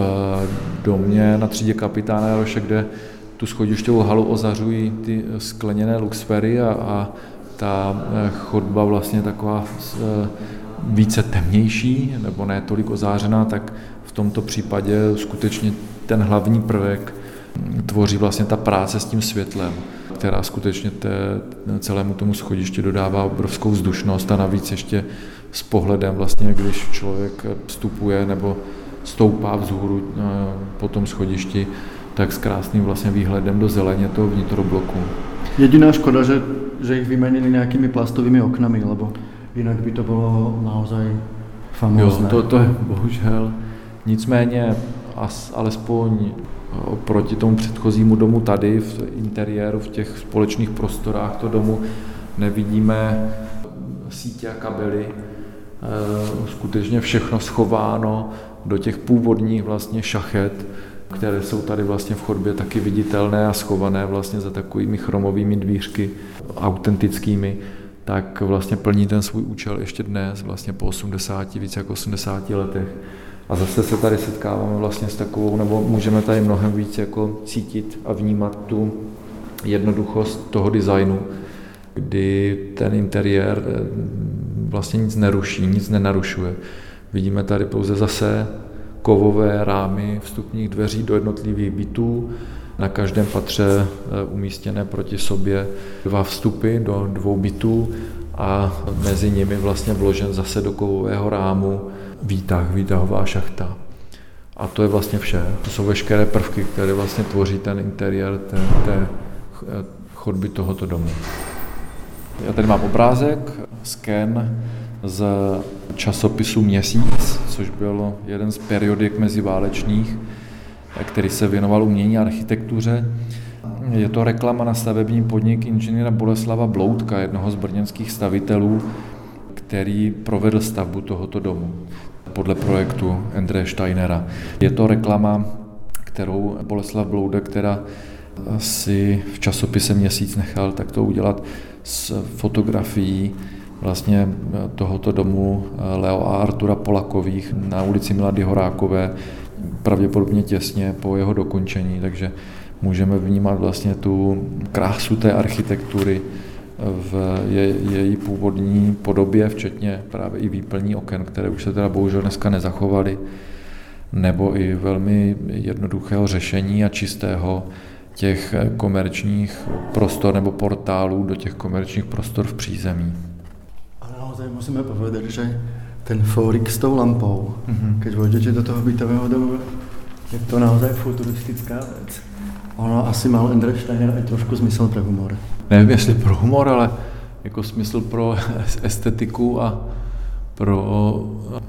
domě na třídě kapitána Jaroše, kde tu schodišťovou halu ozařují ty skleněné luxfery a, a ta eh, chodba vlastně taková více temnější, nebo ne tolik ozářená, tak v tomto případě skutečně ten hlavní prvek tvoří vlastně ta práce s tím světlem, která skutečně té, celému tomu schodišti dodává obrovskou vzdušnost a navíc ještě s pohledem vlastně, když člověk vstupuje nebo stoupá vzhůru eh, po tom schodišti, tak s krásným vlastně výhledem do zeleně toho vnitrobloku. Jediná škoda, že, že jich vyměnili nějakými plastovými oknami, lebo jinak by to bylo naozaj famózné. Jo, to, to je bohužel. Nicméně as, alespoň oproti tomu předchozímu domu tady v interiéru, v těch společných prostorách toho domu nevidíme sítě a kabely, eh, skutečně všechno schováno do těch původních vlastně šachet, které jsou tady vlastně v chodbě taky viditelné a schované vlastně za takovými chromovými dvířky autentickými, tak vlastně plní ten svůj účel ještě dnes, vlastně po 80, více jak 80 letech. A zase se tady setkáváme vlastně s takovou, nebo můžeme tady mnohem víc jako cítit a vnímat tu jednoduchost toho designu, kdy ten interiér eh, vlastně nic neruší, nic nenarušuje. Vidíme tady pouze zase kovové rámy vstupních dveří do jednotlivých bytů, na každém patře eh, umístěné proti sobě dva vstupy do dvou bytů a mezi nimi vlastně vložen zase do kovového rámu výtah, výtahová šachta. A to je vlastně vše. To jsou veškeré prvky, které vlastně tvoří ten interiér té, té chodby tohoto domu. Já tady mám obrázek, sken z časopisu Měsíc, což byl jeden z periodik meziválečných, který se věnoval umění a architektuře. Je to reklama na stavební podnik inženýra Boleslava Bloutka, jednoho z brněnských stavitelů, který provedl stavbu tohoto domu podle projektu Andreje Steinera. Je to reklama, kterou Boleslav Bloudek, která si v časopise Měsíc nechal tak to udělat s fotografií vlastně tohoto domu Leo a Artura Polakových na ulici Milady Horákové, pravděpodobně těsně po jeho dokončení, takže můžeme vnímat vlastně tu krásu té architektury v je, její původní podobě, včetně právě i výplní oken, které už se teda bohužel dneska nezachovaly, nebo i velmi jednoduchého řešení a čistého těch komerčních prostor nebo portálů do těch komerčních prostor v přízemí. Ale naozaj musíme povedat, že ten fórik s tou lampou, mm-hmm. keď vojdete do toho bytového domu, je to naozaj futuristická věc. Ono asi mal Endre Steiner i trošku smysl pro humor. Nevím, jestli pro humor, ale jako smysl pro estetiku a pro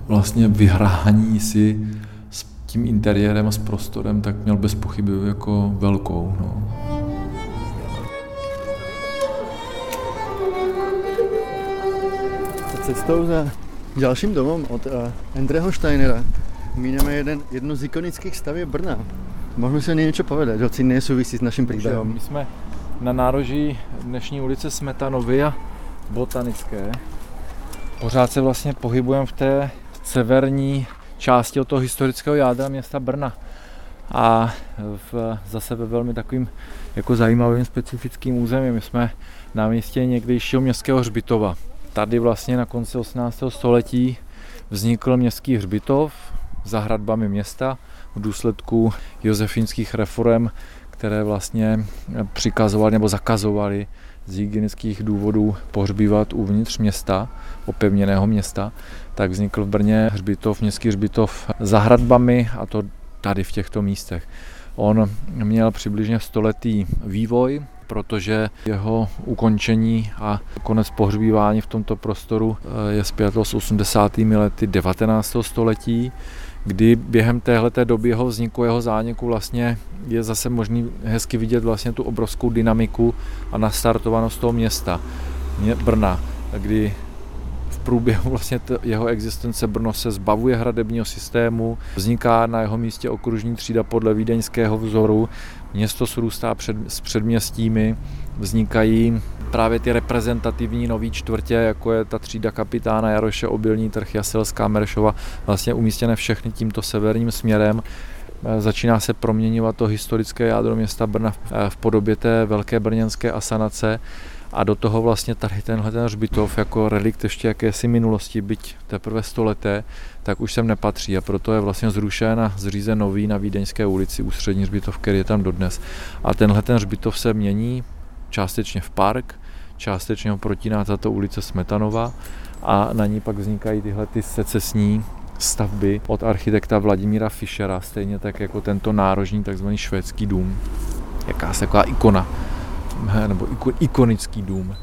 vlastně vyhrání si s tím interiérem a s prostorem, tak měl bez pochyby jako velkou. No. Cestou za dalším domem od uh, Andreho Steinera míneme jeden, jednu z ikonických stavěb Brna. Můžeme si o něco povedat, hoci nesouvisí s naším příběhem. My jsme na nároží dnešní ulice Smetanovy a Botanické. Pořád se vlastně pohybujeme v té severní části od toho historického jádra města Brna. A v, zase ve velmi takovým jako zajímavým specifickým území. My jsme na místě někdejšího městského hřbitova. Tady vlastně na konci 18. století vznikl městský hřbitov za hradbami města v důsledku josefínských reform, které vlastně přikazovali nebo zakazovali z hygienických důvodů pohřbívat uvnitř města, opevněného města, tak vznikl v Brně hřbitov, městský hřbitov za hradbami a to tady v těchto místech. On měl přibližně stoletý vývoj, protože jeho ukončení a konec pohřbívání v tomto prostoru eh, je zpět s 80. lety 19. století kdy během téhleté doby jeho vzniku, jeho zániku vlastně je zase možný hezky vidět vlastně tu obrovskou dynamiku a nastartovanost toho města, Brna, kdy v průběhu vlastně jeho existence Brno se zbavuje hradebního systému, vzniká na jeho místě okružní třída podle vídeňského vzoru, město srůstá před, s předměstími, vznikají právě ty reprezentativní nový čtvrtě, jako je ta třída kapitána Jaroše, Obilní trh, Jaselská, Meršova, vlastně umístěné všechny tímto severním směrem. E, začíná se proměňovat to historické jádro města Brna v podobě té velké brněnské asanace a do toho vlastně tady tenhle ten hřbitov jako relikt ještě jakési minulosti, byť teprve stoleté, tak už sem nepatří a proto je vlastně zrušen a zřízen nový na Vídeňské ulici ústřední hřbitov, který je tam dodnes. A tenhle ten hřbitov se mění částečně v park, částečně ho protíná tato ulice Smetanova a na ní pak vznikají tyhle ty secesní stavby od architekta Vladimíra Fischera, stejně tak jako tento nárožní takzvaný švédský dům. Jakási taková ikona, nebo ikonický dům.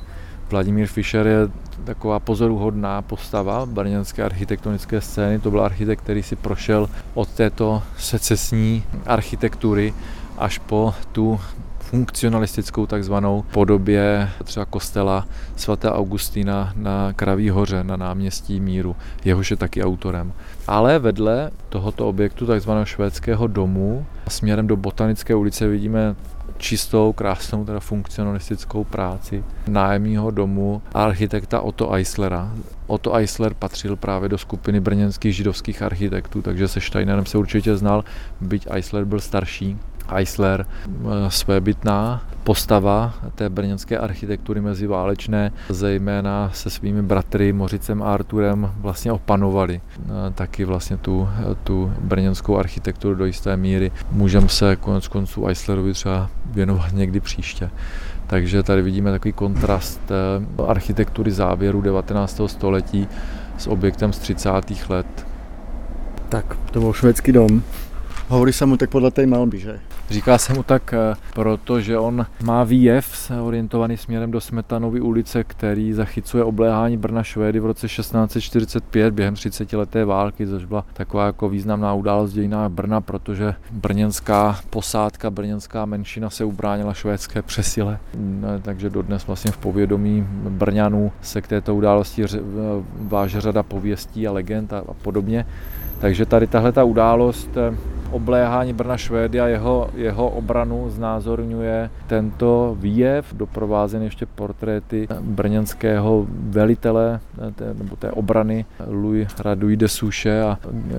Vladimír Fischer je taková pozoruhodná postava brněnské architektonické scény. To byl architekt, který si prošel od této secesní architektury až po tu funkcionalistickou takzvanou podobě třeba kostela svaté Augustína na Kraví hoře na náměstí Míru. Jehož je taky autorem. Ale vedle tohoto objektu takzvaného švédského domu směrem do Botanické ulice vidíme čistou, krásnou, teda funkcionalistickou práci nájemního domu architekta Otto Eislera. Otto Eisler patřil právě do skupiny brněnských židovských architektů, takže se Steinerem se určitě znal, byť Eisler byl starší. Eisler eh, svébytná postava té brněnské architektury meziválečné, zejména se svými bratry Mořicem a Arturem vlastně opanovali eh, taky vlastně tu, tu brněnskou architekturu do jisté míry. Můžeme se konec konců Eislerovi třeba věnovat někdy příště. Takže tady vidíme takový kontrast eh, architektury závěru 19. století s objektem z 30. let. Tak, to byl švédský dom. Hovorí se mu tak podle té malby, že? Říká se mu tak, eh, protože on má výjev orientovaný směrem do Smetanovy ulice, který zachycuje obléhání Brna Švédy v roce 1645 během 30 leté války, což byla taková jako významná událost dějiná Brna, protože brněnská posádka, brněnská menšina se ubránila švédské přesile. Takže dodnes vlastně v povědomí Brňanů se k této události váže řada pověstí a legend a podobně. Takže tady tahle ta událost eh, obléhání Brna Švédy a jeho, jeho obranu znázorňuje tento výjev, doprovázen ještě portréty brněnského velitele té, nebo té obrany Louis Raduj de Suše a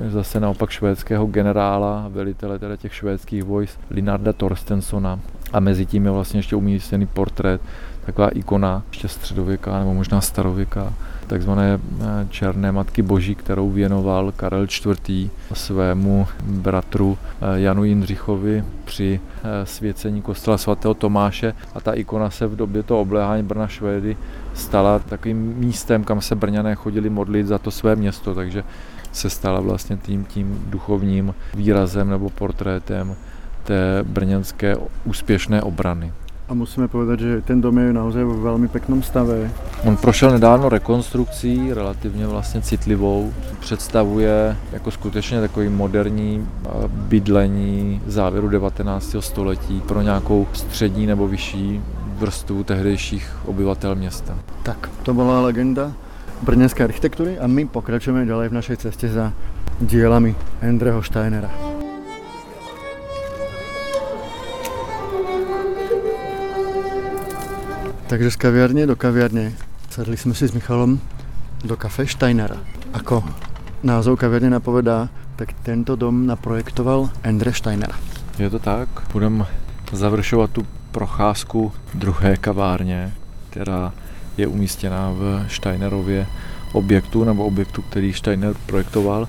zase naopak švédského generála, velitele teda těch švédských vojsk Linarda Torstensona. A mezi tím je vlastně ještě umístěný portrét, taková ikona, ještě středověká nebo možná starověká, takzvané eh, černé matky boží, kterou věnoval Karel IV. svému bratru eh, Janu Jindřichovi při eh, svěcení kostela svatého Tomáše a ta ikona se v době toho obléhání Brna Švédy stala takovým místem, kam se Brňané chodili modlit za to své město, takže se stala vlastně tím, tím duchovním výrazem nebo portrétem té brněnské úspěšné obrany. A musíme povedať, že ten dom je naozaj v velmi peknom stave. On prošel nedávno rekonstrukcí, relativně vlastně citlivou. Představuje jako skutečně takový moderní bydlení závěru 19. století pro nějakou střední nebo vyšší vrstvu tehdejších obyvatel města. Tak, to byla legenda brněnské architektury a my pokračujeme dále v naší cestě za dílami Andreho Steinera. Takže z kaviarně do kaviarně. Sedli jsme si s Michalom do kafe Steinera. Ako názov kaviarně napovedá, tak tento dom naprojektoval Endre Steiner. Je to tak. Budeme završovat tu procházku druhé kavárně, která je umístěná v Steinerově objektu, nebo objektu, který Steiner projektoval.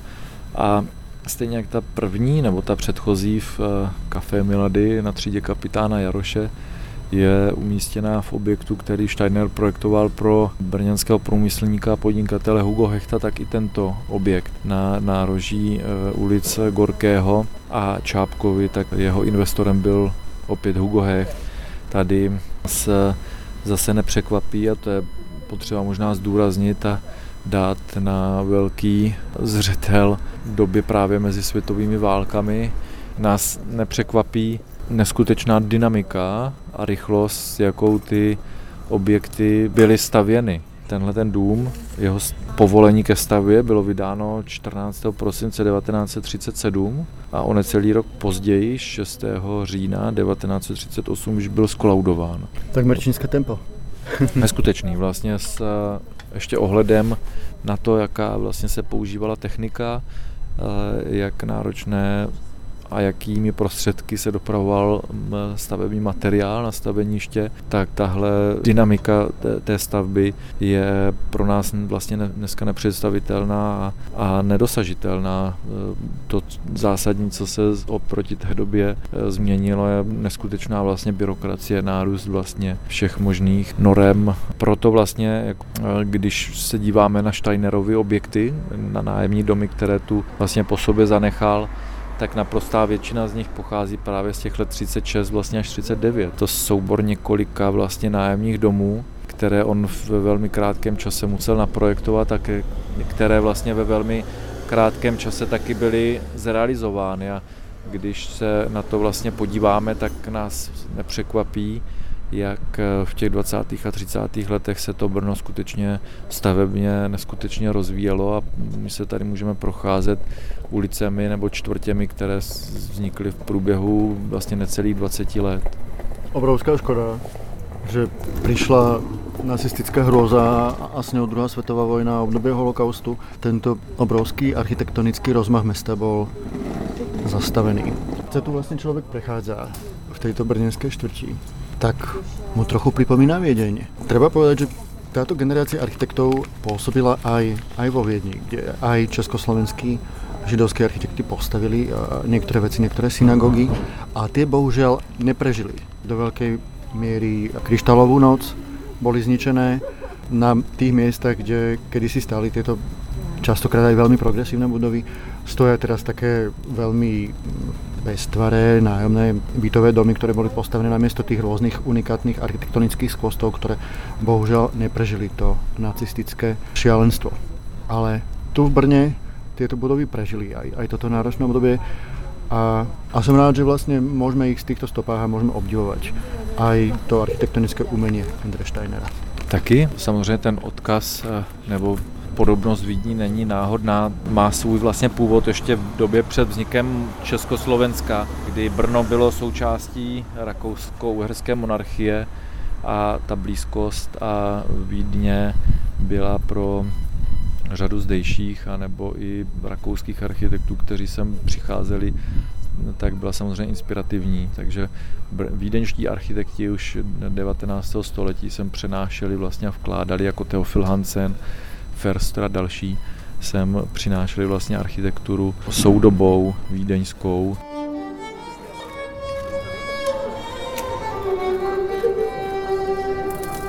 A stejně jak ta první, nebo ta předchozí v Café eh, Milady na třídě kapitána Jaroše, je umístěná v objektu, který Steiner projektoval pro brněnského průmyslníka a podnikatele Hugo Hechta, tak i tento objekt na nároží e, ulice Gorkého a Čápkovi, tak jeho investorem byl opět Hugo Hecht. Tady se zase nepřekvapí a to je potřeba možná zdůraznit a dát na velký zřetel v době právě mezi světovými válkami. Nás nepřekvapí neskutečná dynamika a rychlost, jakou ty objekty byly stavěny. Tenhle ten dům, jeho povolení ke stavbě bylo vydáno 14. prosince 1937 a o necelý rok později, 6. října 1938, už byl skolaudován. Tak merčínské tempo. Neskutečný, vlastně s ještě ohledem na to, jaká vlastně se používala technika, jak náročné a jakými prostředky se dopravoval stavební materiál na staveniště, tak tahle dynamika té, té stavby je pro nás vlastně dneska nepředstavitelná a nedosažitelná. E, to zásadní, co se oproti té době e, změnilo, je neskutečná vlastně byrokracie, nárůst vlastně všech možných norem. Proto vlastně, e, když se díváme na Steinerovy objekty, na nájemní domy, které tu vlastně po sobě zanechal, tak naprostá většina z nich pochází právě z těch let 36 vlastně až 39. To soubor několika vlastně nájemních domů, které on ve velmi krátkém čase musel naprojektovat a které vlastně ve velmi krátkém čase taky byly zrealizovány. A když se na to vlastně podíváme, tak nás nepřekvapí, jak eh, v těch 20. a 30. letech se to Brno skutečně stavebně neskutečně rozvíjelo a my se tady můžeme procházet ulicemi nebo čtvrtěmi, které vznikly v průběhu vlastně necelých 20 let. Obrovská škoda, že přišla nacistická hroza a s ňou druhá světová vojna a období holokaustu. Tento obrovský architektonický rozmach města byl zastavený. Co tu vlastně člověk prechádza v této brněnské čtvrti, tak mu trochu pripomíná Viedeň. Treba povedať, že táto generácia architektov pôsobila aj, aj vo Viedni, kde aj československí židovské architekty postavili niektoré veci, niektoré synagógy a tie bohužiaľ neprežili. Do veľkej miery kryštálovú noc boli zničené na tých miestach, kde kedysi stáli tieto častokrát aj veľmi progresívne budovy, stoja teraz také veľmi beztvaré nájomné bytové domy, ktoré boli postavené na miesto tých rôznych unikátnych architektonických skvostov, ktoré bohužiaľ neprežili to nacistické šialenstvo. Ale tu v Brne tieto budovy prežili aj, aj toto náročné obdobie a, a som rád, že vlastne môžeme ich z týchto stopách a môžeme obdivovať aj to architektonické umenie Andre Steinera. Taky samozřejmě ten odkaz eh, nebo podobnost Vídní není náhodná, má svůj vlastně původ ještě v době před vznikem Československa, kdy Brno bylo součástí rakousko-uherské monarchie a ta blízkost a Vídně byla pro řadu zdejších a nebo i rakouských architektů, kteří sem přicházeli, tak byla samozřejmě inspirativní. Takže vídeňští architekti už 19. století sem přenášeli vlastně a vkládali jako Theophil Hansen, Förster a další sem přinášeli vlastně architekturu soudobou, vídeňskou.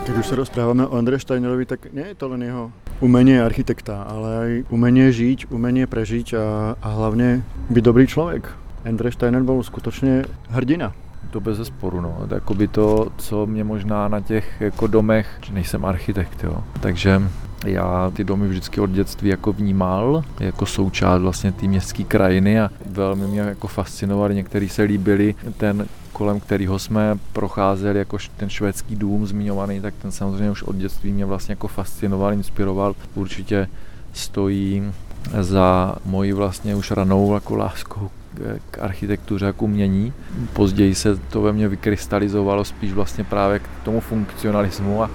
Keď už sa rozprávame o Andre Steinerovi, tak nie je to len jeho umenie architekta, ale aj umenie žiť, umenie prežiť a, a hlavne byť dobrý človek. Andre Steiner byl skutečně hrdina. To bez sporu, no. Jakoby to, co mě možná na těch jako domech, že nejsem architekt, jo. Takže já ty domy vždycky od dětství jako vnímal, jako součást vlastně té městské krajiny a velmi mě jako fascinovali, některý se líbili, ten kolem kterého jsme procházeli, jako ten švédský dům zmiňovaný, tak ten samozřejmě už od dětství mě vlastně jako fascinoval, inspiroval. Určitě stojí za moji vlastně už ranou jako láskou k architektuře a k umění. Později se to ve mně vykrystalizovalo spíš vlastně právě k tomu funkcionalismu a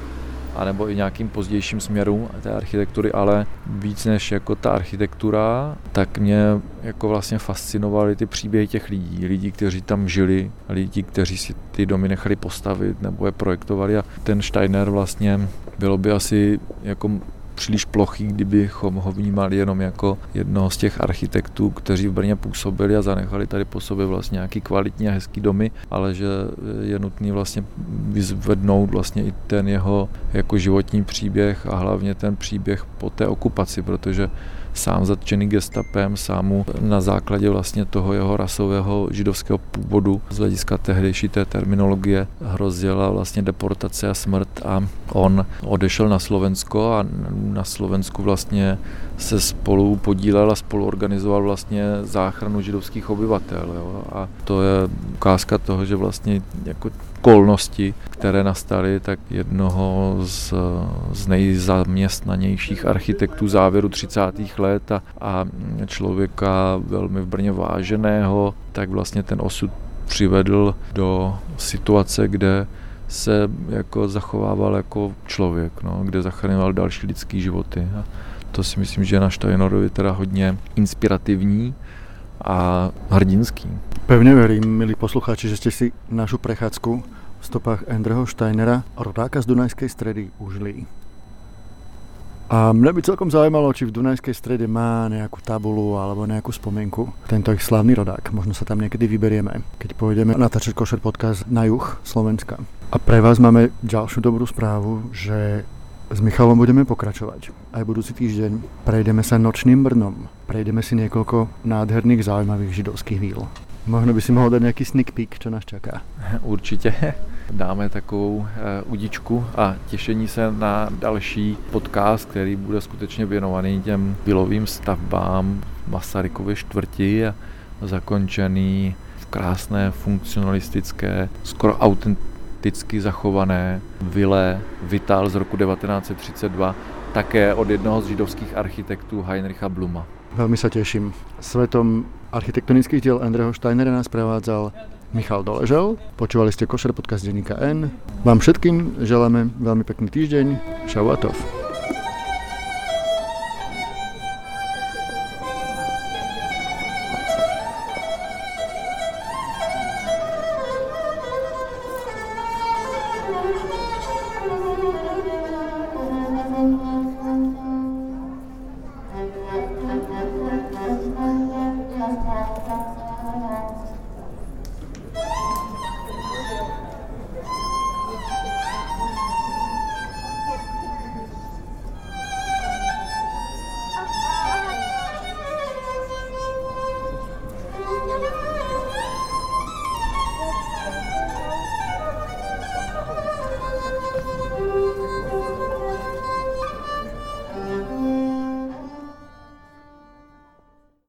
anebo i nějakým pozdějším směrům té architektury, ale víc než jako ta architektura, tak mě jako vlastně fascinovaly ty příběhy těch lidí, lidí, kteří tam žili, lidi, kteří si ty domy nechali postavit nebo je projektovali. A ten Steiner vlastně bylo by asi jako příliš plochý, kdybychom ho vnímali jenom jako jednoho z těch architektů, kteří v Brně působili a zanechali tady po sobě vlastně nějaký kvalitní a hezký domy, ale že je nutný vlastně vyzvednout vlastně i ten jeho jako životní příběh a hlavně ten příběh po té okupaci, protože sám zatčený gestapem, sám mu na základě vlastně toho jeho rasového židovského původu z hlediska tehdejší té terminologie hrozila vlastně deportace a smrt a on odešel na Slovensko a na Slovensku vlastně se spolu podílel a spolu organizoval vlastně záchranu židovských obyvatel. Jo? A to je ukázka toho, že vlastně jako okolnosti, které nastaly, tak jednoho z, z nejzaměstnanějších architektů závěru 30. let a, a člověka velmi v Brně váženého, tak vlastně ten osud přivedl do situace, kde se jako zachovával jako člověk, no, kde zachraňoval další lidský životy. A to si myslím, že je na Steinorovi teda hodně inspirativní a hrdinský. Pevne verím, milí poslucháči, že ste si našu prechádzku v stopách Andreho Steinera, rodáka z Dunajskej stredy, užili. A mňa by celkom zaujímalo, či v Dunajskej strede má nejakú tabulu alebo nejakú spomienku. Tento ich slavný rodák. Možno sa tam niekedy vyberieme, keď pôjdeme natáčať Košer podcast na juh Slovenska. A pre vás máme ďalšiu dobrú správu, že s Michalom budeme pokračovať. Aj budúci týždeň prejdeme sa nočným Brnom. Prejdeme si niekoľko nádherných zaujímavých židovských víl. Možno by si mohl dát nějaký sneak peek, co nás čeká. Určitě dáme takovou eh, udičku a těšení se na další podcast, který bude skutečně věnovaný těm pilovým stavbám Masarykovy čtvrti a zakončený v krásné funkcionalistické, skoro autenticky zachované vile Vital z roku 1932, také od jednoho z židovských architektů Heinricha Bluma. Velmi se těším. Svetom architektonických diel Andreho Steinera nás prevádzal Michal Doležel. Počúvali ste Košer podcast denníka N. Vám všetkým želáme veľmi pekný týždeň. Šauatov. Thank you.